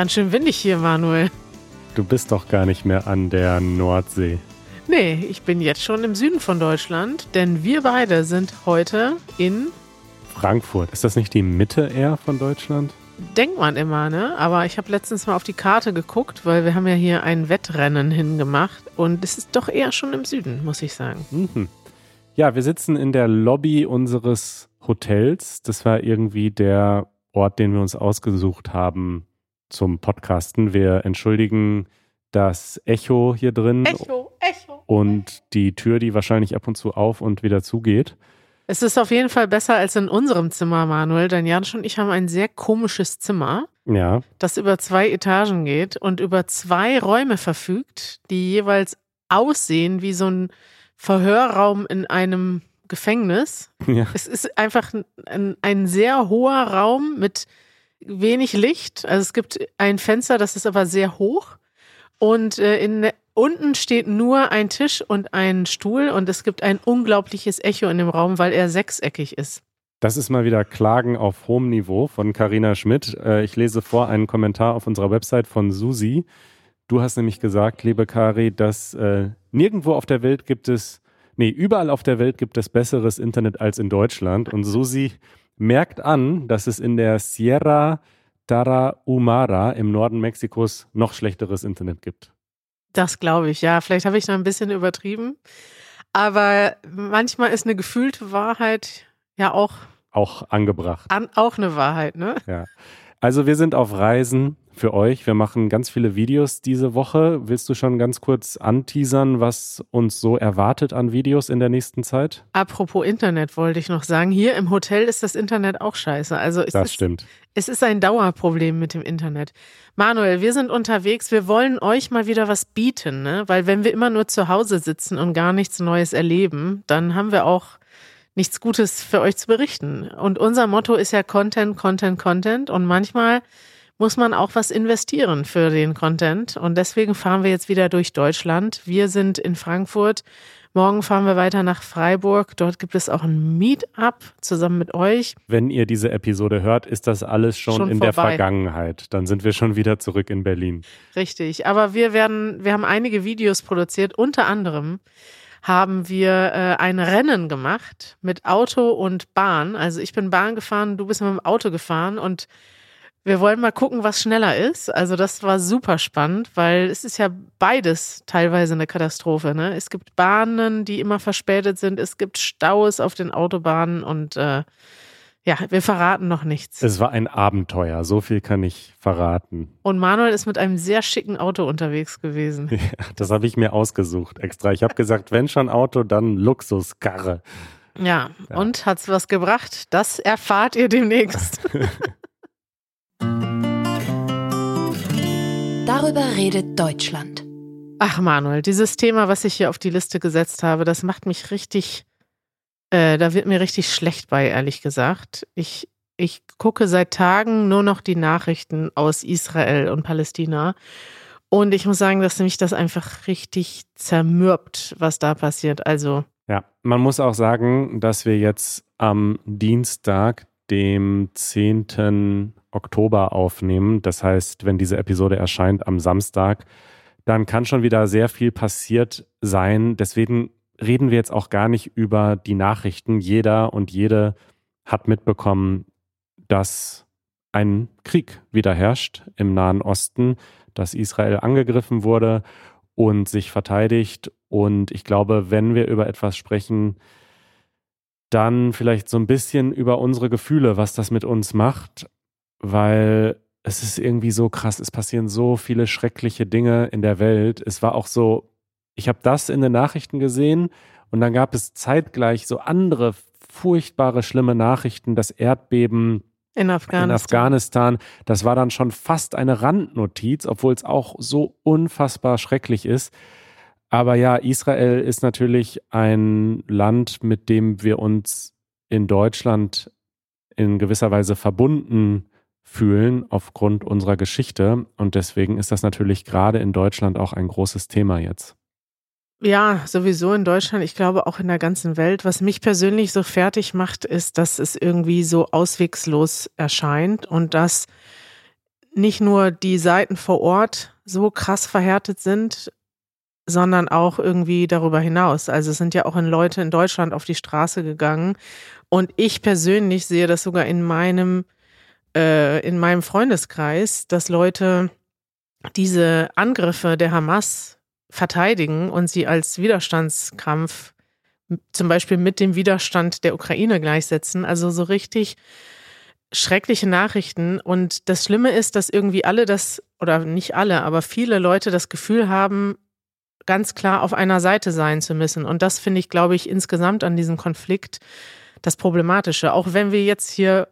Ganz schön windig hier, Manuel. Du bist doch gar nicht mehr an der Nordsee. Nee, ich bin jetzt schon im Süden von Deutschland, denn wir beide sind heute in Frankfurt. Ist das nicht die Mitte eher von Deutschland? Denkt man immer, ne? Aber ich habe letztens mal auf die Karte geguckt, weil wir haben ja hier ein Wettrennen hingemacht und es ist doch eher schon im Süden, muss ich sagen. Mhm. Ja, wir sitzen in der Lobby unseres Hotels. Das war irgendwie der Ort, den wir uns ausgesucht haben zum Podcasten. Wir entschuldigen das Echo hier drin. Echo, Echo. Und die Tür, die wahrscheinlich ab und zu auf und wieder zugeht. Es ist auf jeden Fall besser als in unserem Zimmer, Manuel, denn Jansch und ich haben ein sehr komisches Zimmer, Ja, das über zwei Etagen geht und über zwei Räume verfügt, die jeweils aussehen wie so ein Verhörraum in einem Gefängnis. ja. Es ist einfach ein, ein sehr hoher Raum mit wenig Licht. Also es gibt ein Fenster, das ist aber sehr hoch. Und äh, in, unten steht nur ein Tisch und ein Stuhl und es gibt ein unglaubliches Echo in dem Raum, weil er sechseckig ist. Das ist mal wieder Klagen auf hohem Niveau von Karina Schmidt. Äh, Ich lese vor einen Kommentar auf unserer Website von Susi. Du hast nämlich gesagt, liebe Kari, dass äh, nirgendwo auf der Welt gibt es, nee, überall auf der Welt gibt es besseres Internet als in Deutschland. Und Susi merkt an, dass es in der Sierra Tarahumara im Norden Mexikos noch schlechteres Internet gibt. Das glaube ich, ja. Vielleicht habe ich da ein bisschen übertrieben. Aber manchmal ist eine gefühlte Wahrheit ja auch, Auch angebracht. an, auch eine Wahrheit, ne? Ja. Also wir sind auf Reisen für euch. Wir machen ganz viele Videos diese Woche. Willst du schon ganz kurz anteasern, was uns so erwartet an Videos in der nächsten Zeit? Apropos Internet wollte ich noch sagen. Hier im Hotel ist das Internet auch scheiße. Also es Das ist, stimmt. es ist ein Dauerproblem mit dem Internet. Manuel, wir sind unterwegs. Wir wollen euch mal wieder was bieten, ne? Weil wenn wir immer nur zu Hause sitzen und gar nichts Neues erleben, dann haben wir auch nichts Gutes für euch zu berichten. Und unser Motto ist ja Content, Content, Content. Und manchmal muss man auch was investieren für den Content. Und deswegen fahren wir jetzt wieder durch Deutschland. Wir sind in Frankfurt. Morgen fahren wir weiter nach Freiburg. Dort gibt es auch ein Meetup zusammen mit euch. Wenn ihr diese Episode hört, ist das alles schon, Schon in der vorbei. Vergangenheit. Dann sind wir schon wieder zurück in Berlin. Richtig. Aber wir werden, wir haben einige Videos produziert. Unter anderem haben wir äh, ein Rennen gemacht mit Auto und Bahn. Also ich bin Bahn gefahren, du bist mit dem Auto gefahren und wir wollen mal gucken, was schneller ist. Also das war super spannend, weil es ist ja beides teilweise eine Katastrophe. Ne? Es gibt Bahnen, die immer verspätet sind. Es gibt Staus auf den Autobahnen und äh, ja, wir verraten noch nichts. Es war ein Abenteuer, so viel kann ich verraten. Und Manuel ist mit einem sehr schicken Auto unterwegs gewesen. Ja, das habe ich mir ausgesucht extra. Ich habe gesagt, wenn schon Auto, dann Luxuskarre. Ja, Ja. und hat's was gebracht? Das erfahrt ihr demnächst. Darüber redet Deutschland. Ach, Manuel, dieses Thema, was ich hier auf die Liste gesetzt habe, das macht mich richtig, äh, da wird mir richtig schlecht bei, ehrlich gesagt. Ich, ich gucke seit Tagen nur noch die Nachrichten aus Israel und Palästina. Und ich muss sagen, dass mich das einfach richtig zermürbt, was da passiert. Also, Ja, man muss auch sagen, dass wir jetzt am Dienstag, dem 10. Oktober aufnehmen. Das heißt, wenn diese Episode erscheint am Samstag, dann kann schon wieder sehr viel passiert sein. Deswegen reden wir jetzt auch gar nicht über die Nachrichten. Jeder und jede hat mitbekommen, dass ein Krieg wieder herrscht im Nahen Osten, dass Israel angegriffen wurde und sich verteidigt. Und ich glaube, wenn wir über etwas sprechen, dann vielleicht so ein bisschen über unsere Gefühle, was das mit uns macht, weil es ist irgendwie so krass, es passieren so viele schreckliche Dinge in der Welt. Es war auch so, ich habe das in den Nachrichten gesehen und dann gab es zeitgleich so andere furchtbare, schlimme Nachrichten, das Erdbeben in Afghanistan. in Afghanistan. Das war dann schon fast eine Randnotiz, obwohl es auch so unfassbar schrecklich ist. Aber ja, Israel ist natürlich ein Land, mit dem wir uns in Deutschland in gewisser Weise verbunden fühlen aufgrund unserer Geschichte. Und deswegen ist das natürlich gerade in Deutschland auch ein großes Thema jetzt. Ja, sowieso in Deutschland, ich glaube auch in der ganzen Welt. Was mich persönlich so fertig macht, ist, dass es irgendwie so auswegslos erscheint und dass nicht nur die Seiten vor Ort so krass verhärtet sind, sondern auch irgendwie darüber hinaus. Also es sind ja auch in Leute in Deutschland auf die Straße gegangen. Und ich persönlich sehe das sogar in meinem, äh, in meinem Freundeskreis, dass Leute diese Angriffe der Hamas verteidigen und sie als Widerstandskampf zum Beispiel mit dem Widerstand der Ukraine gleichsetzen. Also so richtig schreckliche Nachrichten. Und das Schlimme ist, dass irgendwie alle das, oder nicht alle, aber viele Leute das Gefühl haben, ganz klar auf einer Seite sein zu müssen. Und das finde ich, glaube ich, insgesamt an diesem Konflikt das Problematische. Auch wenn wir jetzt hier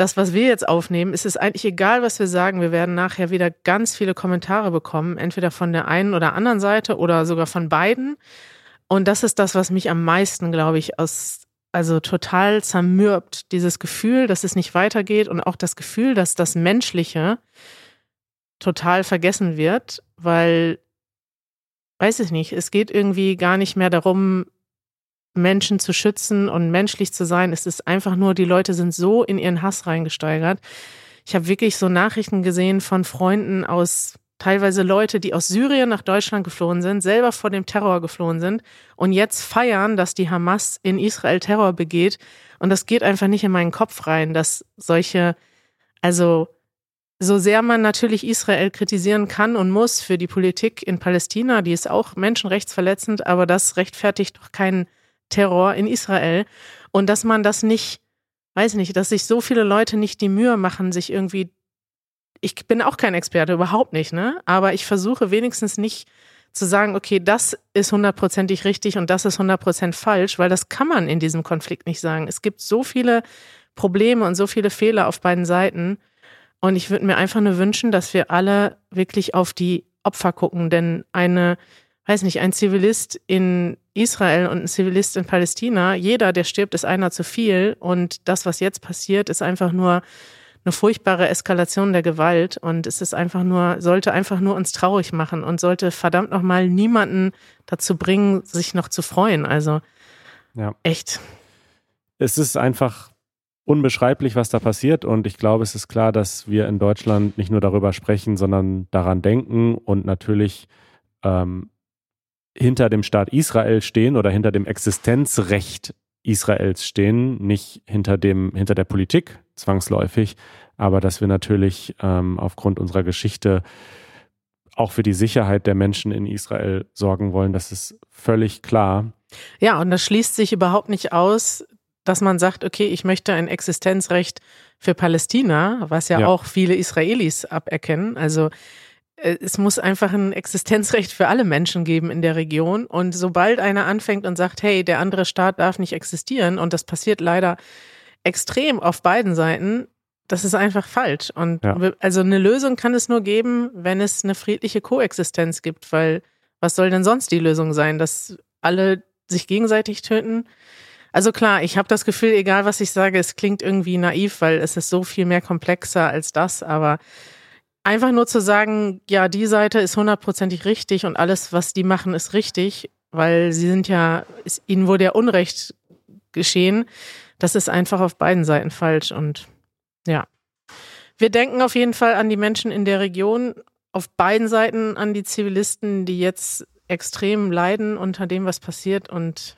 das, was wir jetzt aufnehmen, ist es eigentlich egal, was wir sagen. Wir werden nachher wieder ganz viele Kommentare bekommen, entweder von der einen oder anderen Seite oder sogar von beiden. Und das ist das, was mich am meisten, glaube ich, aus, also total zermürbt. Dieses Gefühl, dass es nicht weitergeht und auch das Gefühl, dass das Menschliche total vergessen wird, weil, weiß ich nicht, es geht irgendwie gar nicht mehr darum, Menschen zu schützen und menschlich zu sein. Es ist einfach nur, die Leute sind so in ihren Hass reingesteigert. Ich habe wirklich so Nachrichten gesehen von Freunden aus teilweise Leute, die aus Syrien nach Deutschland geflohen sind, selber vor dem Terror geflohen sind und jetzt feiern, dass die Hamas in Israel Terror begeht. Und das geht einfach nicht in meinen Kopf rein, dass solche, also so sehr man natürlich Israel kritisieren kann und muss für die Politik in Palästina, die ist auch menschenrechtsverletzend, aber das rechtfertigt doch keinen Terror in Israel. Und dass man das nicht, weiß nicht, dass sich so viele Leute nicht die Mühe machen, sich irgendwie, ich bin auch kein Experte, überhaupt nicht, ne? Aber ich versuche wenigstens nicht zu sagen, okay, das ist hundertprozentig richtig und das ist hundertprozentig falsch, weil das kann man in diesem Konflikt nicht sagen. Es gibt so viele Probleme und so viele Fehler auf beiden Seiten. Und ich würde mir einfach nur wünschen, dass wir alle wirklich auf die Opfer gucken, denn eine weiß nicht, ein Zivilist in Israel und ein Zivilist in Palästina, jeder, der stirbt, ist einer zu viel. Und das, was jetzt passiert, ist einfach nur eine furchtbare Eskalation der Gewalt. Und es ist einfach nur, sollte einfach nur uns traurig machen und sollte verdammt nochmal niemanden dazu bringen, sich noch zu freuen. Also ja. echt. Es ist einfach unbeschreiblich, was da passiert. Und ich glaube, es ist klar, dass wir in Deutschland nicht nur darüber sprechen, sondern daran denken und natürlich ähm, hinter dem Staat Israel stehen oder hinter dem Existenzrecht Israels stehen, nicht hinter dem, hinter der Politik zwangsläufig, aber dass wir natürlich ähm, aufgrund unserer Geschichte auch für die Sicherheit der Menschen in Israel sorgen wollen. Das ist völlig klar. Ja, und das schließt sich überhaupt nicht aus, dass man sagt, okay, ich möchte ein Existenzrecht für Palästina, was ja, ja. auch viele Israelis aberkennen. Also es muss einfach ein Existenzrecht für alle Menschen geben in der Region. Und sobald einer anfängt und sagt, hey, der andere Staat darf nicht existieren, und das passiert leider extrem auf beiden Seiten, das ist einfach falsch. Und ja. also eine Lösung kann es nur geben, wenn es eine friedliche Koexistenz gibt, weil was soll denn sonst die Lösung sein, dass alle sich gegenseitig töten? Also klar, ich habe das Gefühl, egal was ich sage, es klingt irgendwie naiv, weil es ist so viel mehr komplexer als das, aber einfach nur zu sagen, ja, die Seite ist hundertprozentig richtig und alles, was die machen, ist richtig, weil sie sind ja, ist, ihnen wurde ja Unrecht geschehen. Das ist einfach auf beiden Seiten falsch und ja. Wir denken auf jeden Fall an die Menschen in der Region, auf beiden Seiten an die Zivilisten, die jetzt extrem leiden unter dem, was passiert und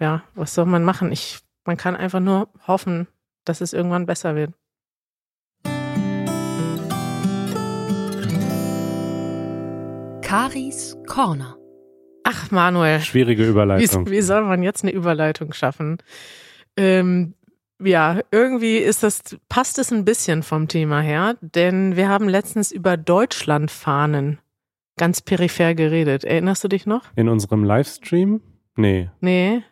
ja, was soll man machen? Ich, man kann einfach nur hoffen, dass es irgendwann besser wird. Karis Corner. Ach, Manuel. Schwierige Überleitung. Wie, wie soll man jetzt eine Überleitung schaffen? Ähm, ja, irgendwie ist das, passt es ein bisschen vom Thema her, denn wir haben letztens über Deutschlandfahnen ganz peripher geredet. Erinnerst du dich noch? In unserem Livestream? Nee. Nee.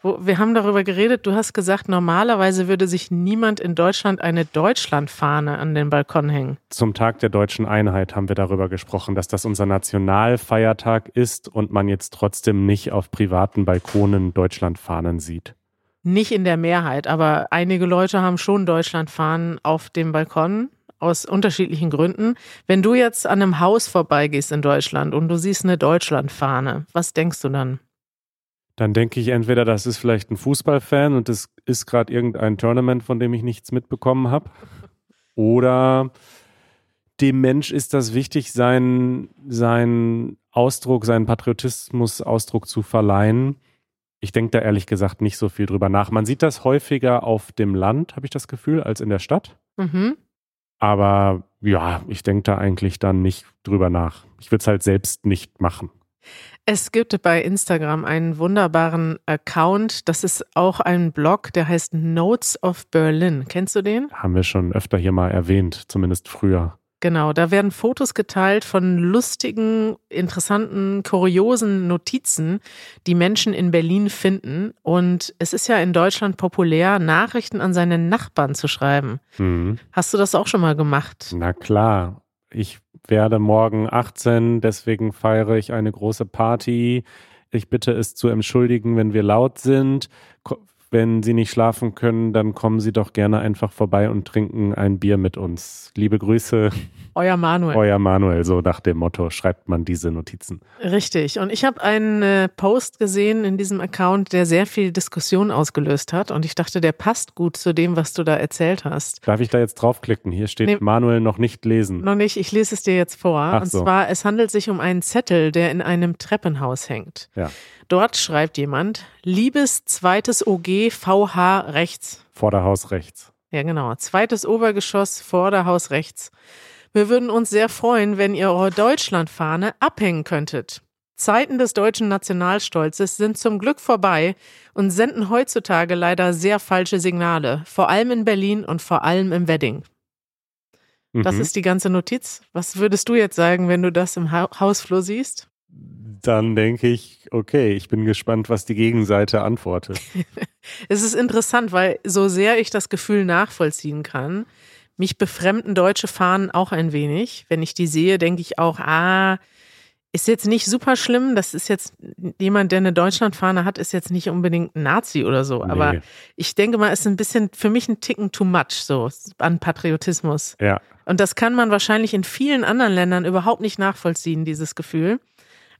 Wo, wir haben darüber geredet, du hast gesagt, normalerweise würde sich niemand in Deutschland eine Deutschlandfahne an den Balkon hängen. Zum Tag der deutschen Einheit haben wir darüber gesprochen, dass das unser Nationalfeiertag ist und man jetzt trotzdem nicht auf privaten Balkonen Deutschlandfahnen sieht. Nicht in der Mehrheit, aber einige Leute haben schon Deutschlandfahnen auf dem Balkon aus unterschiedlichen Gründen. Wenn du jetzt an einem Haus vorbeigehst in Deutschland und du siehst eine Deutschlandfahne, was denkst du dann? Dann denke ich entweder, das ist vielleicht ein Fußballfan und das ist gerade irgendein Tournament, von dem ich nichts mitbekommen habe. Oder dem Mensch ist das wichtig, seinen, seinen Ausdruck, seinen Patriotismus-Ausdruck zu verleihen. Ich denke da ehrlich gesagt nicht so viel drüber nach. Man sieht das häufiger auf dem Land, habe ich das Gefühl, als in der Stadt. Mhm. Aber ja, ich denke da eigentlich dann nicht drüber nach. Ich würde es halt selbst nicht machen. Es gibt bei Instagram einen wunderbaren Account. Das ist auch ein Blog, der heißt Notes of Berlin. Kennst du den? Haben wir schon öfter hier mal erwähnt, zumindest früher. Genau, da werden Fotos geteilt von lustigen, interessanten, kuriosen Notizen, die Menschen in Berlin finden. Und es ist ja in Deutschland populär, Nachrichten an seine Nachbarn zu schreiben. Mhm. Hast du das auch schon mal gemacht? Na klar. Ich werde morgen 18, deswegen feiere ich eine große Party. Ich bitte es zu entschuldigen, wenn wir laut sind. Wenn Sie nicht schlafen können, dann kommen Sie doch gerne einfach vorbei und trinken ein Bier mit uns. Liebe Grüße. Euer Manuel. Euer Manuel, so nach dem Motto schreibt man diese Notizen. Richtig. Und ich habe einen äh, Post gesehen in diesem Account, der sehr viel Diskussion ausgelöst hat. Und ich dachte, der passt gut zu dem, was du da erzählt hast. Darf ich da jetzt draufklicken? Hier steht nee, Manuel noch nicht lesen. Noch nicht. Ich lese es dir jetzt vor. Ach und so. zwar, es handelt sich um einen Zettel, der in einem Treppenhaus hängt. Ja. Dort schreibt jemand, liebes zweites OG VH rechts. Vorderhaus rechts. Ja, genau. Zweites Obergeschoss, Vorderhaus rechts. Wir würden uns sehr freuen, wenn ihr eure Deutschlandfahne abhängen könntet. Zeiten des deutschen Nationalstolzes sind zum Glück vorbei und senden heutzutage leider sehr falsche Signale, vor allem in Berlin und vor allem im Wedding. Das Mhm. ist die ganze Notiz. Was würdest du jetzt sagen, wenn du das im ha Hausflur siehst? Dann denke ich, okay, ich bin gespannt, was die Gegenseite antwortet. Es ist interessant, weil so sehr ich das Gefühl nachvollziehen kann, mich befremden deutsche Fahnen auch ein wenig. Wenn ich die sehe, denke ich auch, ah, ist jetzt nicht super schlimm. Das ist jetzt jemand, der eine Deutschlandfahne hat, ist jetzt nicht unbedingt ein Nazi oder so. Aber Nee. ich denke mal, es ist ein bisschen für mich ein Ticken too much so an Patriotismus. Ja, Und das kann man wahrscheinlich in vielen anderen Ländern überhaupt nicht nachvollziehen, dieses Gefühl.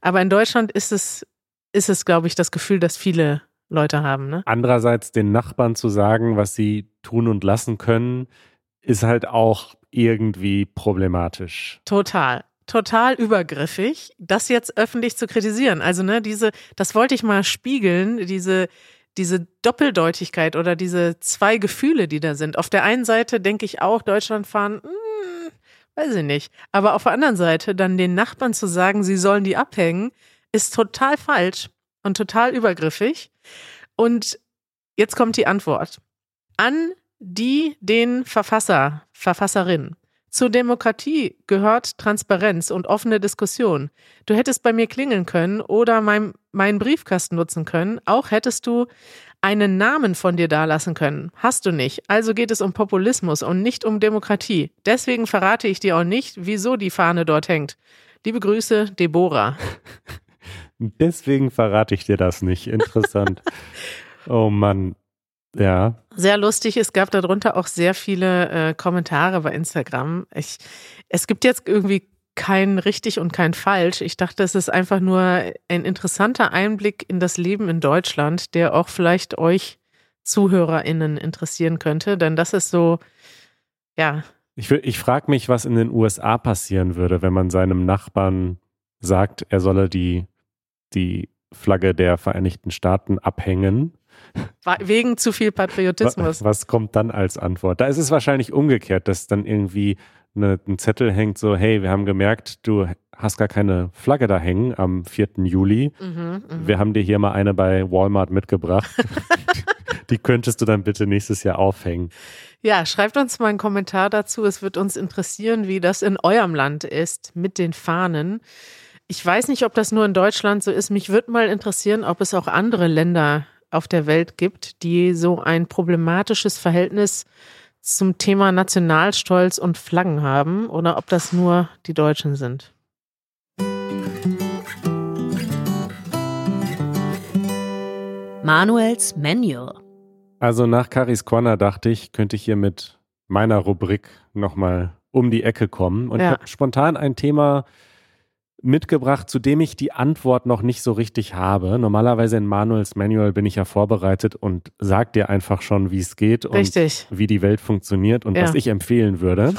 Aber in Deutschland ist es, ist es, glaube ich, das Gefühl, das viele Leute haben. Ne? Andererseits den Nachbarn zu sagen, was sie tun und lassen können, ist halt auch irgendwie problematisch. Total. Total übergriffig, das jetzt öffentlich zu kritisieren. Also, ne, diese, das wollte ich mal spiegeln, diese, diese Doppeldeutigkeit oder diese zwei Gefühle, die da sind. Auf der einen Seite denke ich auch, Deutschland fahren, hm, weiß ich nicht. Aber auf der anderen Seite dann den Nachbarn zu sagen, sie sollen die abhängen, ist total falsch und total übergriffig. Und jetzt kommt die Antwort. An die, den Verfasser, Verfasserin. Zur Demokratie gehört Transparenz und offene Diskussion. Du hättest bei mir klingeln können oder mein, meinen Briefkasten nutzen können. Auch hättest du einen Namen von dir dalassen können. Hast du nicht. Also geht es um Populismus und nicht um Demokratie. Deswegen verrate ich dir auch nicht, wieso die Fahne dort hängt. Liebe Grüße, Deborah. Deswegen verrate ich dir das nicht. Interessant. oh Mann. Ja, Sehr lustig. Es gab darunter auch sehr viele äh, Kommentare bei Instagram. Ich, es gibt jetzt irgendwie kein richtig und kein falsch. Ich dachte, es ist einfach nur ein interessanter Einblick in das Leben in Deutschland, der auch vielleicht euch ZuhörerInnen interessieren könnte. Denn das ist so, ja, ich, ich frage mich, was in den USA passieren würde, wenn man seinem Nachbarn sagt, er solle die, die Flagge der Vereinigten Staaten abhängen. Wegen zu viel Patriotismus. Was, kommt dann als Antwort? Da ist es wahrscheinlich umgekehrt, dass dann irgendwie eine, ein Zettel hängt, so, hey, wir haben gemerkt, du hast gar keine Flagge da hängen am 4. Juli. Mhm, mhm. Wir haben dir hier mal eine bei Walmart mitgebracht. Die könntest du dann bitte nächstes Jahr aufhängen. Ja, schreibt uns mal einen Kommentar dazu. Es wird uns interessieren, wie das in eurem Land ist mit den Fahnen. Ich weiß nicht, ob das nur in Deutschland so ist. Mich würde mal interessieren, ob es auch andere Länder auf der Welt gibt, die so ein problematisches Verhältnis zum Thema Nationalstolz und Flaggen haben oder ob das nur die Deutschen sind. Manuels Manual. Also nach Caris Corner dachte ich, könnte ich hier mit meiner Rubrik nochmal um die Ecke kommen. Und Ja. ich habe spontan ein Thema mitgebracht, zu dem ich die Antwort noch nicht so richtig habe. Normalerweise in Manuels Manual bin ich ja vorbereitet und sag dir einfach schon, wie es geht und Richtig. wie die Welt funktioniert und Ja. was ich empfehlen würde.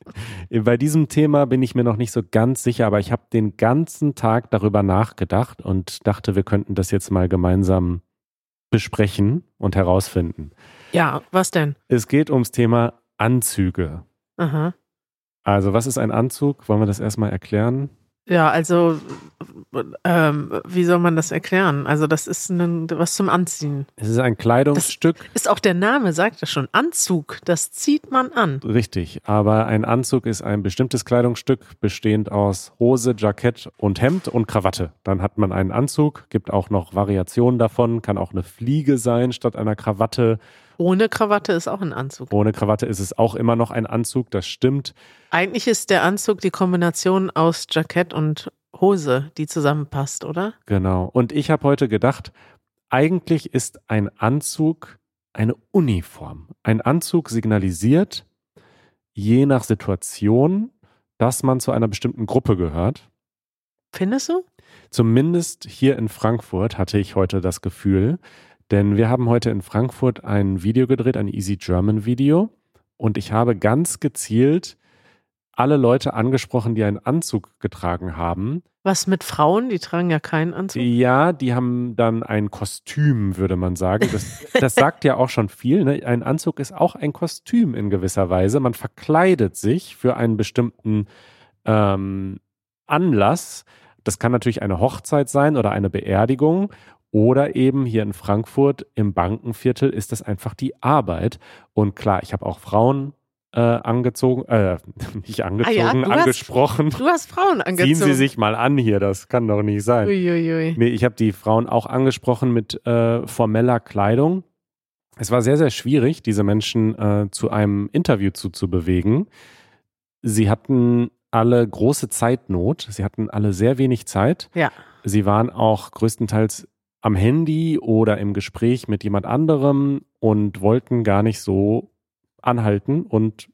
Bei diesem Thema bin ich mir noch nicht so ganz sicher, aber ich habe den ganzen Tag darüber nachgedacht und dachte, wir könnten das jetzt mal gemeinsam besprechen und herausfinden. Ja, was denn? Es geht ums Thema Anzüge. Aha. Also, was ist ein Anzug? Wollen wir das erstmal erklären? Ja, also ähm, wie soll man das erklären? Also das ist ein, was zum Anziehen. Es ist ein Kleidungsstück. Das ist auch der Name, sagt das schon. Anzug, das zieht man an. Richtig, aber ein Anzug ist ein bestimmtes Kleidungsstück, bestehend aus Hose, Jackett und Hemd und Krawatte. Dann hat man einen Anzug, gibt auch noch Variationen davon, kann auch eine Fliege sein statt einer Krawatte ohne Krawatte ist auch ein Anzug. Ohne Krawatte ist es auch immer noch ein Anzug, das stimmt. Eigentlich ist der Anzug die Kombination aus Jackett und Hose, die zusammenpasst, oder? Genau. Und ich habe heute gedacht, eigentlich ist ein Anzug eine Uniform. Ein Anzug signalisiert, je nach Situation, dass man zu einer bestimmten Gruppe gehört. Findest du? Zumindest hier in Frankfurt hatte ich heute das Gefühl, denn wir haben heute in Frankfurt ein Video gedreht, ein Easy German Video. Und ich habe ganz gezielt alle Leute angesprochen, die einen Anzug getragen haben. Was mit Frauen? Die tragen ja keinen Anzug. Ja, die haben dann ein Kostüm, würde man sagen. Das, das sagt ja auch schon viel. Ne? Ein Anzug ist auch ein Kostüm in gewisser Weise. Man verkleidet sich für einen bestimmten ähm, Anlass. Das kann natürlich eine Hochzeit sein oder eine Beerdigung. Oder eben hier in Frankfurt im Bankenviertel ist das einfach die Arbeit. Und klar, ich habe auch Frauen äh, angezogen, äh, nicht angezogen, ah ja, du angesprochen. Hast, du hast Frauen angezogen. Ziehen Sie sich mal an hier, das kann doch nicht sein. Uiuiui. Nee, ich habe die Frauen auch angesprochen mit äh, formeller Kleidung. Es war sehr, sehr schwierig, diese Menschen äh, zu einem Interview zuzubewegen. Sie hatten alle große Zeitnot. Sie hatten alle sehr wenig Zeit. Ja. Sie waren auch größtenteils am Handy oder im Gespräch mit jemand anderem und wollten gar nicht so anhalten und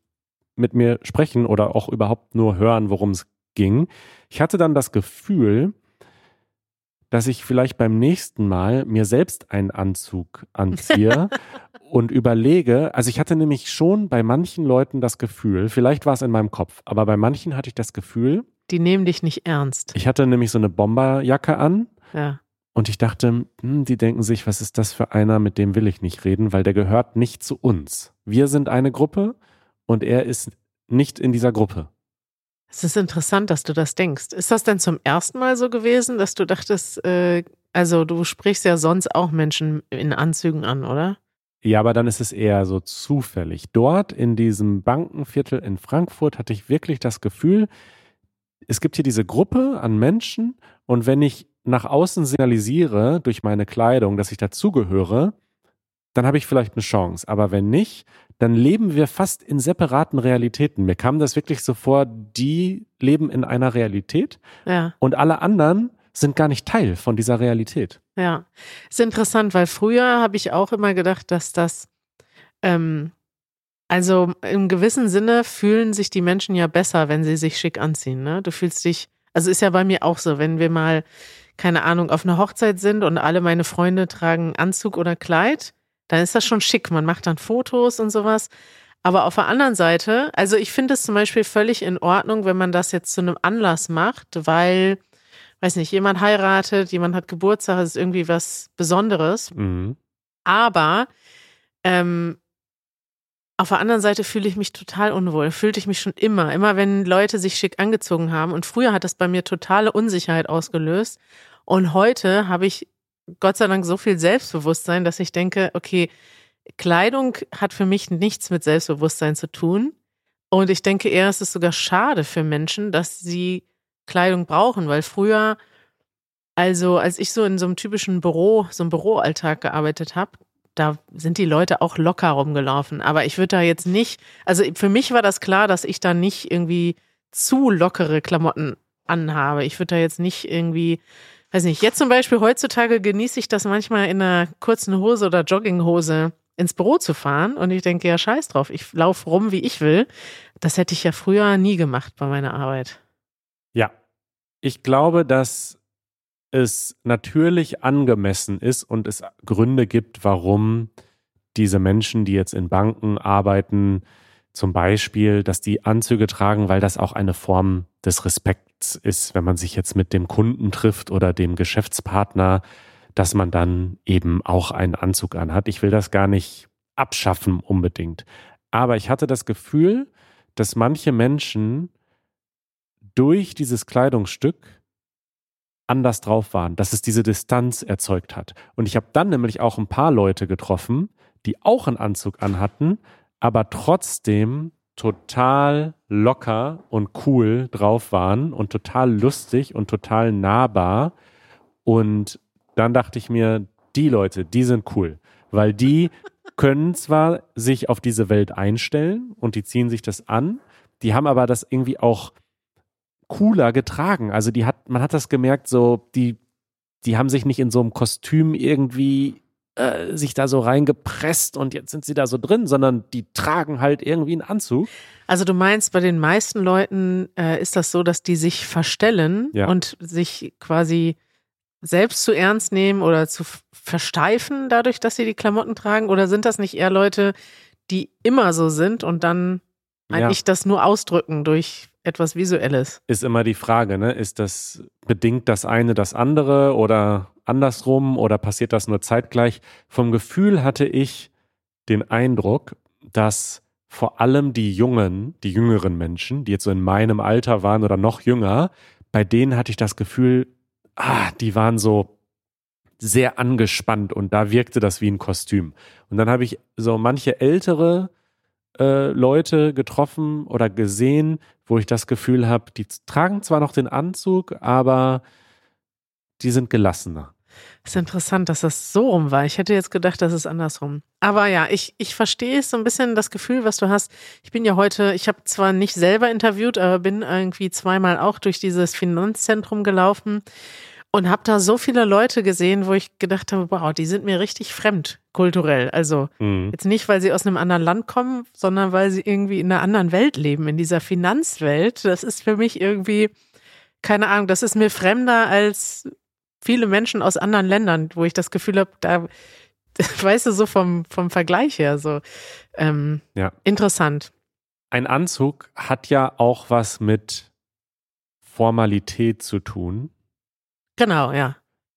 mit mir sprechen oder auch überhaupt nur hören, worum es ging. Ich hatte dann das Gefühl, dass ich vielleicht beim nächsten Mal mir selbst einen Anzug anziehe und überlege, also ich hatte nämlich schon bei manchen Leuten das Gefühl, vielleicht war es in meinem Kopf, aber bei manchen hatte ich das Gefühl, die nehmen dich nicht ernst. Ich hatte nämlich so eine Bomberjacke an. Ja. Und ich dachte, hm, die denken sich, was ist das für einer, mit dem will ich nicht reden, weil der gehört nicht zu uns. Wir sind eine Gruppe und er ist nicht in dieser Gruppe. Es ist interessant, dass du das denkst. Ist das denn zum ersten Mal so gewesen, dass du dachtest, äh, also du sprichst ja sonst auch Menschen in Anzügen an, oder? Ja, aber dann ist es eher so zufällig. Dort in diesem Bankenviertel in Frankfurt hatte ich wirklich das Gefühl, es gibt hier diese Gruppe an Menschen und wenn ich nach außen signalisiere durch meine Kleidung, dass ich dazugehöre, dann habe ich vielleicht eine Chance. Aber wenn nicht, dann leben wir fast in separaten Realitäten. Mir kam das wirklich so vor, die leben in einer Realität ja. und alle anderen sind gar nicht Teil von dieser Realität. Ja, ist interessant, weil früher habe ich auch immer gedacht, dass das, ähm, also im gewissen Sinne fühlen sich die Menschen ja besser, wenn sie sich schick anziehen. Ne? Du fühlst dich, also ist ja bei mir auch so, wenn wir mal keine Ahnung, auf einer Hochzeit sind und alle meine Freunde tragen Anzug oder Kleid, dann ist das schon schick. Man macht dann Fotos und sowas. Aber auf der anderen Seite, also ich finde es zum Beispiel völlig in Ordnung, wenn man das jetzt zu einem Anlass macht, weil, weiß nicht, jemand heiratet, jemand hat Geburtstag, das ist irgendwie was Besonderes. Mhm. Aber ähm, auf der anderen Seite fühle ich mich total unwohl. Fühlte ich mich schon immer. Immer wenn Leute sich schick angezogen haben. Und früher hat das bei mir totale Unsicherheit ausgelöst. Und heute habe ich Gott sei Dank so viel Selbstbewusstsein, dass ich denke, okay, Kleidung hat für mich nichts mit Selbstbewusstsein zu tun. Und ich denke eher, es ist sogar schade für Menschen, dass sie Kleidung brauchen, weil früher, also als ich so in so einem typischen Büro, so einem Büroalltag gearbeitet habe, da sind die Leute auch locker rumgelaufen. Aber ich würde da jetzt nicht, also für mich war das klar, dass ich da nicht irgendwie zu lockere Klamotten anhabe. Ich würde da jetzt nicht irgendwie, weiß nicht, jetzt zum Beispiel heutzutage genieße ich das manchmal in einer kurzen Hose oder Jogginghose ins Büro zu fahren und ich denke, ja, scheiß drauf, ich laufe rum, wie ich will. Das hätte ich ja früher nie gemacht bei meiner Arbeit. Ja, ich glaube, dass es natürlich angemessen ist und es Gründe gibt, warum diese Menschen, die jetzt in Banken arbeiten, zum Beispiel, dass die Anzüge tragen, weil das auch eine Form des Respekts ist, wenn man sich jetzt mit dem Kunden trifft oder dem Geschäftspartner, dass man dann eben auch einen Anzug anhat. Ich will das gar nicht abschaffen unbedingt. Aber ich hatte das Gefühl, dass manche Menschen durch dieses Kleidungsstück anders drauf waren, dass es diese Distanz erzeugt hat. Und ich habe dann nämlich auch ein paar Leute getroffen, die auch einen Anzug anhatten, aber trotzdem total locker und cool drauf waren und total lustig und total nahbar. Und dann dachte ich mir, die Leute, die sind cool, weil die können zwar sich auf diese Welt einstellen und die ziehen sich das an, die haben aber das irgendwie auch cooler getragen. Also die hat, man hat das gemerkt, so, die, die haben sich nicht in so einem Kostüm irgendwie äh, sich da so reingepresst und jetzt sind sie da so drin, sondern die tragen halt irgendwie einen Anzug. Also du meinst, bei den meisten Leuten äh, ist das so, dass die sich verstellen Ja. und sich quasi selbst zu ernst nehmen oder zu versteifen dadurch, dass sie die Klamotten tragen? Oder sind das nicht eher Leute, die immer so sind und dann Ja. eigentlich das nur ausdrücken durch etwas Visuelles? Ist immer die Frage, ne? Ist das, bedingt das eine das andere oder andersrum oder passiert das nur zeitgleich? Vom Gefühl hatte ich den Eindruck, dass vor allem die jungen, die jüngeren Menschen, die jetzt so in meinem Alter waren oder noch jünger, bei denen hatte ich das Gefühl, ah, die waren so sehr angespannt und da wirkte das wie ein Kostüm. Und dann habe ich so manche ältere äh, Leute getroffen oder gesehen, wo ich das Gefühl habe, die tragen zwar noch den Anzug, aber die sind gelassener. Ist interessant, dass das so rum war. Ich hätte jetzt gedacht, das ist andersrum. Aber ja, ich, ich verstehe so ein bisschen das Gefühl, was du hast. Ich bin ja heute, ich habe zwar nicht selber interviewt, aber bin irgendwie zweimal auch durch dieses Finanzzentrum gelaufen und habe da so viele Leute gesehen, wo ich gedacht habe, wow, die sind mir richtig fremd kulturell. Also Mhm. jetzt nicht, weil sie aus einem anderen Land kommen, sondern weil sie irgendwie in einer anderen Welt leben, in dieser Finanzwelt. Das ist für mich irgendwie, keine Ahnung, das ist mir fremder als viele Menschen aus anderen Ländern, wo ich das Gefühl habe, da, weißt du, so vom, vom Vergleich her, so ähm, Ja. interessant. Ein Anzug hat ja auch was mit Formalität zu tun. Genau, ja.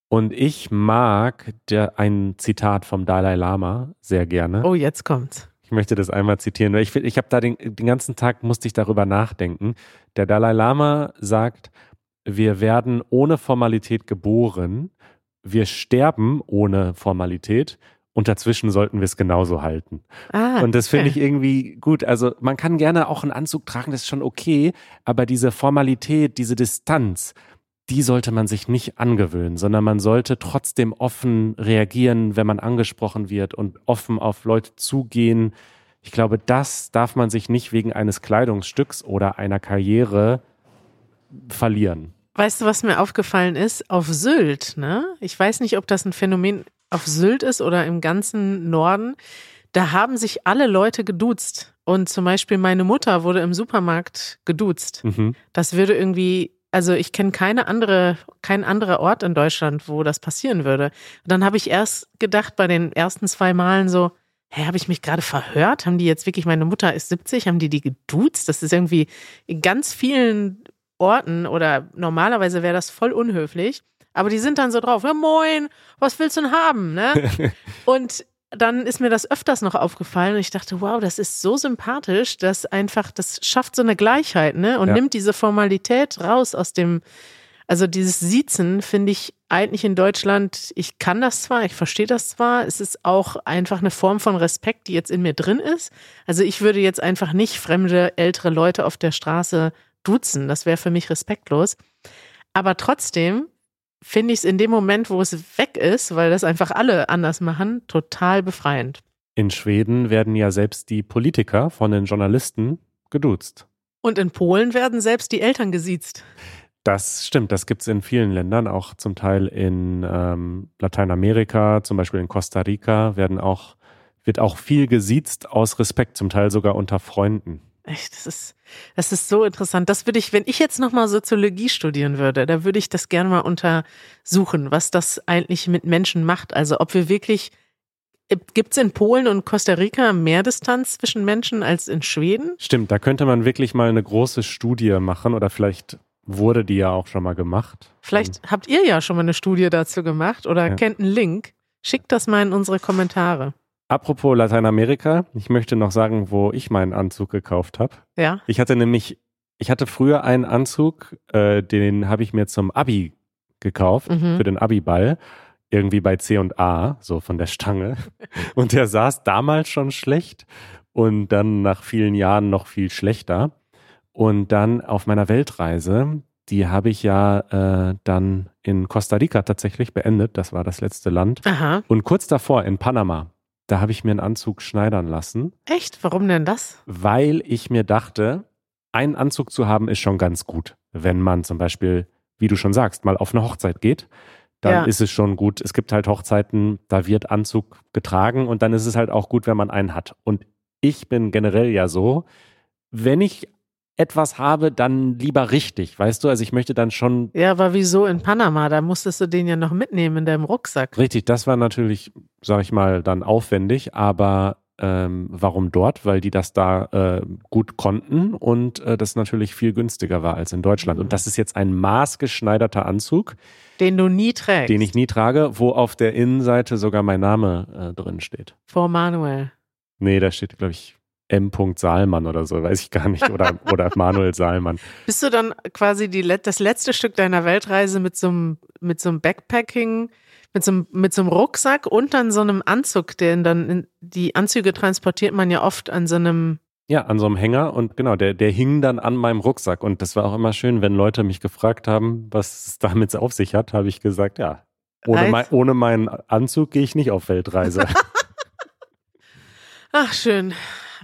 Und ich mag der, ein Zitat vom Dalai Lama sehr gerne. Oh, jetzt kommt's. Ich möchte das einmal zitieren. weil Ich, ich habe da den, den ganzen Tag musste ich darüber nachdenken. Der Dalai Lama sagt, wir werden ohne Formalität geboren, wir sterben ohne Formalität und dazwischen sollten wir es genauso halten. Ah, Und das finde okay. ich irgendwie gut. Also man kann gerne auch einen Anzug tragen, das ist schon okay, aber diese Formalität, diese Distanz, die sollte man sich nicht angewöhnen, sondern man sollte trotzdem offen reagieren, wenn man angesprochen wird und offen auf Leute zugehen. Ich glaube, das darf man sich nicht wegen eines Kleidungsstücks oder einer Karriere verlieren. Weißt du, was mir aufgefallen ist? Auf Sylt, ne? Ich weiß nicht, ob das ein Phänomen auf Sylt ist oder im ganzen Norden. Da haben sich alle Leute geduzt. Und zum Beispiel meine Mutter wurde im Supermarkt geduzt. Mhm. Das würde irgendwie, also ich kenne keine andere, kein anderer Ort in Deutschland, wo das passieren würde. Und dann habe ich erst gedacht bei den ersten zwei Malen so, hä, habe ich mich gerade verhört? Haben die jetzt wirklich, meine Mutter ist 70, haben die die geduzt? Das ist irgendwie in ganz vielen Orten oder normalerweise wäre das voll unhöflich. Aber die sind dann so drauf, ja moin, was willst du denn haben, ne? Und dann ist mir das öfters noch aufgefallen und ich dachte, wow, das ist so sympathisch, dass einfach, das schafft so eine Gleichheit, ne? Und Ja. nimmt diese Formalität raus aus dem, also dieses Siezen finde ich eigentlich in Deutschland, ich kann das zwar, ich verstehe das zwar, es ist auch einfach eine Form von Respekt, die jetzt in mir drin ist. Also ich würde jetzt einfach nicht fremde, ältere Leute auf der Straße duzen, das wäre für mich respektlos. Aber trotzdem finde ich es in dem Moment, wo es weg ist, weil das einfach alle anders machen, total befreiend. In Schweden werden ja selbst die Politiker von den Journalisten geduzt. Und in Polen werden selbst die Eltern gesiezt. Das stimmt, das gibt es in vielen Ländern, auch zum Teil in ähm, Lateinamerika, zum Beispiel in Costa Rica, werden auch, wird auch viel gesiezt aus Respekt, zum Teil sogar unter Freunden. Das ist, das ist so interessant. Das würde ich, wenn ich jetzt nochmal Soziologie studieren würde, da würde ich das gerne mal untersuchen, was das eigentlich mit Menschen macht. Also ob wir wirklich Gibt es in Polen und Costa Rica mehr Distanz zwischen Menschen als in Schweden? Stimmt, da könnte man wirklich mal eine große Studie machen oder vielleicht wurde die ja auch schon mal gemacht. Vielleicht habt ihr ja schon mal eine Studie dazu gemacht oder ja. kennt einen Link. Schickt das mal in unsere Kommentare. Apropos Lateinamerika, ich möchte noch sagen, wo ich meinen Anzug gekauft habe. Ja. Ich hatte nämlich, ich hatte früher einen Anzug, äh, den habe ich mir zum Abi gekauft, mhm. für den Abi-Ball irgendwie bei C und A, so von der Stange. Und der saß damals schon schlecht und dann nach vielen Jahren noch viel schlechter. Und dann auf meiner Weltreise, die habe ich ja äh, dann in Costa Rica tatsächlich beendet. Das war das letzte Land. Aha. Und kurz davor in Panama, da habe ich mir einen Anzug schneidern lassen. Echt? Warum denn das? Weil ich mir dachte, einen Anzug zu haben ist schon ganz gut. Wenn man zum Beispiel, wie du schon sagst, mal auf eine Hochzeit geht dann ja. ist es schon gut. Es gibt halt Hochzeiten, da wird Anzug getragen und dann ist es halt auch gut, wenn man einen hat. Und ich bin generell ja so, wenn ich etwas habe, dann lieber richtig, weißt du? Also ich möchte dann schon. Ja, aber wieso in Panama? Da musstest du den ja noch mitnehmen in deinem Rucksack. Richtig, das war natürlich, sag ich mal, dann aufwendig, aber ähm, warum dort? Weil die das da äh, gut konnten und äh, das natürlich viel günstiger war als in Deutschland. Mhm. Und das ist jetzt ein maßgeschneiderter Anzug. Den du nie trägst. Den ich nie trage, wo auf der Innenseite sogar mein Name äh, drin steht. Vor Manuel. Nee, da steht, glaube ich, M. Saalmann oder so, weiß ich gar nicht. Oder, oder Manuel Saalmann. Bist du dann quasi die, das letzte Stück deiner Weltreise mit so einem, mit so einem Backpacking, mit so, einem, mit so einem Rucksack und dann so einem Anzug, den dann, in, die Anzüge transportiert man ja oft an so einem ja, an so einem Hänger und genau, der, der hing dann an meinem Rucksack. Und das war auch immer schön, wenn Leute mich gefragt haben, was es damit auf sich hat, habe ich gesagt, ja, ohne, mein, ohne meinen Anzug gehe ich nicht auf Weltreise. Ach, schön.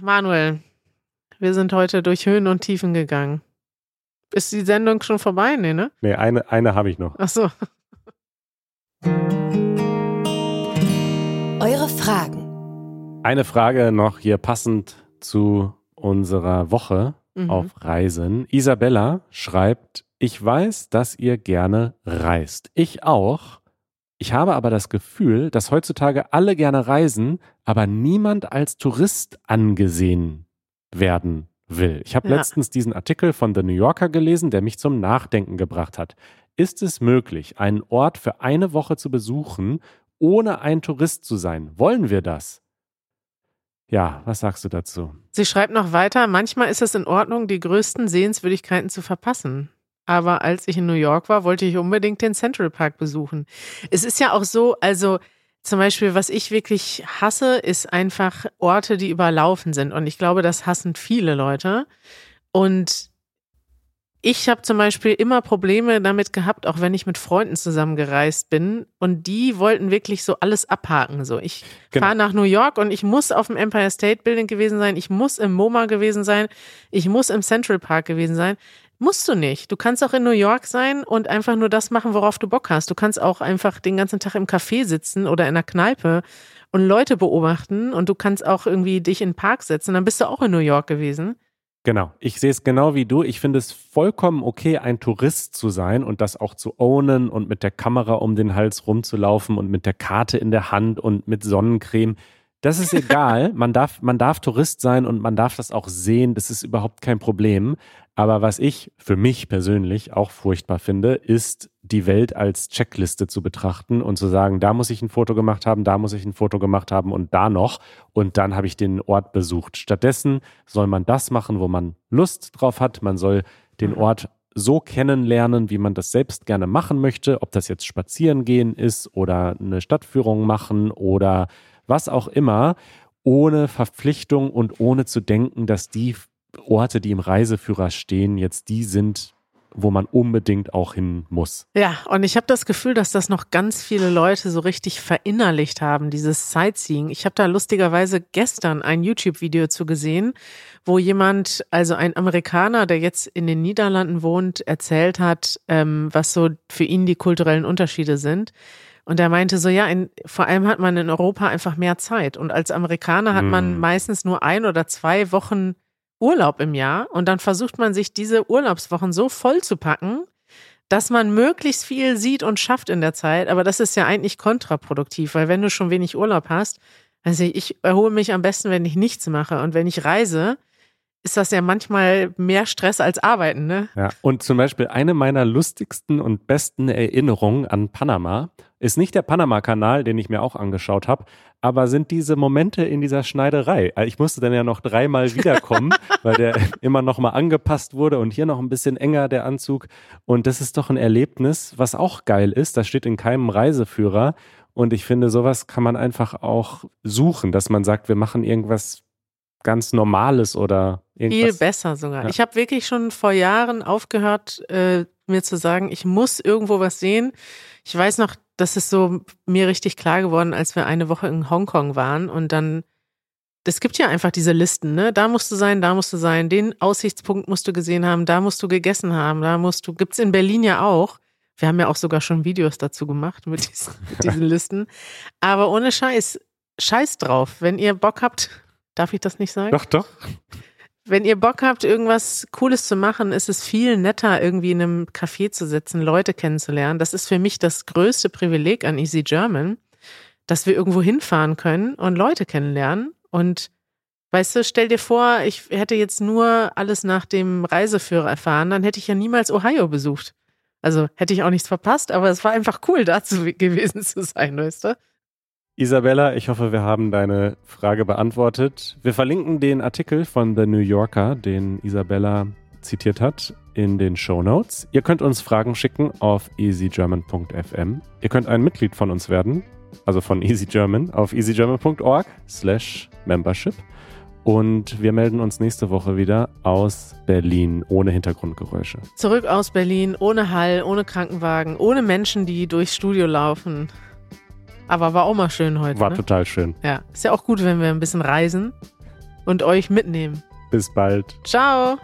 Manuel, wir sind heute durch Höhen und Tiefen gegangen. Ist die Sendung schon vorbei? Nee, ne? Nee, eine, eine habe ich noch. Ach so. Eure Fragen. Eine Frage noch hier passend zu unserer Woche mhm. auf Reisen. Isabella schreibt, ich weiß, dass ihr gerne reist. Ich auch. Ich habe aber das Gefühl, dass heutzutage alle gerne reisen, aber niemand als Tourist angesehen werden will. Ich habe ja. letztens diesen Artikel von The New Yorker gelesen, der mich zum Nachdenken gebracht hat. Ist es möglich, einen Ort für eine Woche zu besuchen, ohne ein Tourist zu sein? Wollen wir das? Ja, was sagst du dazu? Sie schreibt noch weiter, manchmal ist es in Ordnung, die größten Sehenswürdigkeiten zu verpassen. Aber als ich in New York war, wollte ich unbedingt den Central Park besuchen. Es ist ja auch so, also zum Beispiel, was ich wirklich hasse, ist einfach Orte, die überlaufen sind. Und ich glaube, das hassen viele Leute. Und ich habe zum Beispiel immer Probleme damit gehabt, auch wenn ich mit Freunden zusammengereist bin. Und die wollten wirklich so alles abhaken. So, ich genau. fahre nach New York und ich muss auf dem Empire State Building gewesen sein, ich muss im MoMA gewesen sein, ich muss im Central Park gewesen sein. Musst du nicht. Du kannst auch in New York sein und einfach nur das machen, worauf du Bock hast. Du kannst auch einfach den ganzen Tag im Café sitzen oder in einer Kneipe und Leute beobachten und du kannst auch irgendwie dich in den Park setzen. Dann bist du auch in New York gewesen. Genau, ich sehe es genau wie du. Ich finde es vollkommen okay, ein Tourist zu sein und das auch zu ownen und mit der Kamera um den Hals rumzulaufen und mit der Karte in der Hand und mit Sonnencreme. Das ist egal. Man darf, man darf Tourist sein und man darf das auch sehen. Das ist überhaupt kein Problem. Aber was ich für mich persönlich auch furchtbar finde, ist die Welt als Checkliste zu betrachten und zu sagen, da muss ich ein Foto gemacht haben, da muss ich ein Foto gemacht haben und da noch und dann habe ich den Ort besucht. Stattdessen soll man das machen, wo man Lust drauf hat. Man soll den mhm. Ort so kennenlernen, wie man das selbst gerne machen möchte, ob das jetzt spazieren gehen ist oder eine Stadtführung machen oder was auch immer, ohne Verpflichtung und ohne zu denken, dass die Orte, die im Reiseführer stehen, jetzt die sind, wo man unbedingt auch hin muss. Ja, und ich habe das Gefühl, dass das noch ganz viele Leute so richtig verinnerlicht haben, dieses Sightseeing. Ich habe da lustigerweise gestern ein YouTube-Video zu gesehen, wo jemand, also ein Amerikaner, der jetzt in den Niederlanden wohnt, erzählt hat, ähm, was so für ihn die kulturellen Unterschiede sind. Und er meinte so, ja, in, vor allem hat man in Europa einfach mehr Zeit. Und als Amerikaner hat man hm. meistens nur ein oder zwei Wochen Urlaub im Jahr und dann versucht man sich diese Urlaubswochen so voll zu packen, dass man möglichst viel sieht und schafft in der Zeit. Aber das ist ja eigentlich kontraproduktiv, weil wenn du schon wenig Urlaub hast, Also ich erhole mich am besten, wenn ich nichts mache. Und wenn ich reise, ist das ja manchmal mehr Stress als Arbeiten, ne? Ja. Und zum Beispiel eine meiner lustigsten und besten Erinnerungen an Panama ist nicht der Panama-Kanal, den ich mir auch angeschaut habe, aber sind diese Momente in dieser Schneiderei. Also ich musste dann ja noch dreimal wiederkommen, weil der immer noch mal angepasst wurde und hier noch ein bisschen enger der Anzug. Und das ist doch ein Erlebnis, was auch geil ist. Das steht in keinem Reiseführer. Und ich finde, sowas kann man einfach auch suchen, dass man sagt, wir machen irgendwas ganz Normales oder irgendwas. Viel besser sogar. Ja. Ich habe wirklich schon vor Jahren aufgehört, äh, mir zu sagen, ich muss irgendwo was sehen. Ich weiß noch, das ist so mir richtig klar geworden, als wir eine Woche in Hongkong waren und dann, es gibt ja einfach diese Listen, ne? Da musst du sein, da musst du sein, den Aussichtspunkt musst du gesehen haben, da musst du gegessen haben, da musst du, gibt's in Berlin ja auch. Wir haben ja auch sogar schon Videos dazu gemacht mit diesen, mit diesen Listen. Aber ohne Scheiß, Scheiß drauf. Wenn ihr Bock habt, Darf ich das nicht sagen? Doch, doch. Wenn ihr Bock habt, irgendwas Cooles zu machen, ist es viel netter, irgendwie in einem Café zu sitzen, Leute kennenzulernen. Das ist für mich das größte Privileg an Easy German, dass wir irgendwo hinfahren können und Leute kennenlernen. Und weißt du, stell dir vor, ich hätte jetzt nur alles nach dem Reiseführer erfahren, dann hätte ich ja niemals Ohio besucht. Also hätte ich auch nichts verpasst, aber es war einfach cool, da gewesen zu sein, weißt du? Isabella, ich hoffe, wir haben deine Frage beantwortet. Wir verlinken den Artikel von The New Yorker, den Isabella zitiert hat, in den Show Notes. Ihr könnt uns Fragen schicken auf easygerman.fm. Ihr könnt ein Mitglied von uns werden, also von Easy German, auf easygerman.org slash membership. Und wir melden uns nächste Woche wieder aus Berlin ohne Hintergrundgeräusche. Zurück aus Berlin, ohne Hall, ohne Krankenwagen, ohne Menschen, die durchs Studio laufen. Aber war auch mal schön heute. War ne? total schön. Ja, ist ja auch gut, wenn wir ein bisschen reisen und euch mitnehmen. Bis bald. Ciao.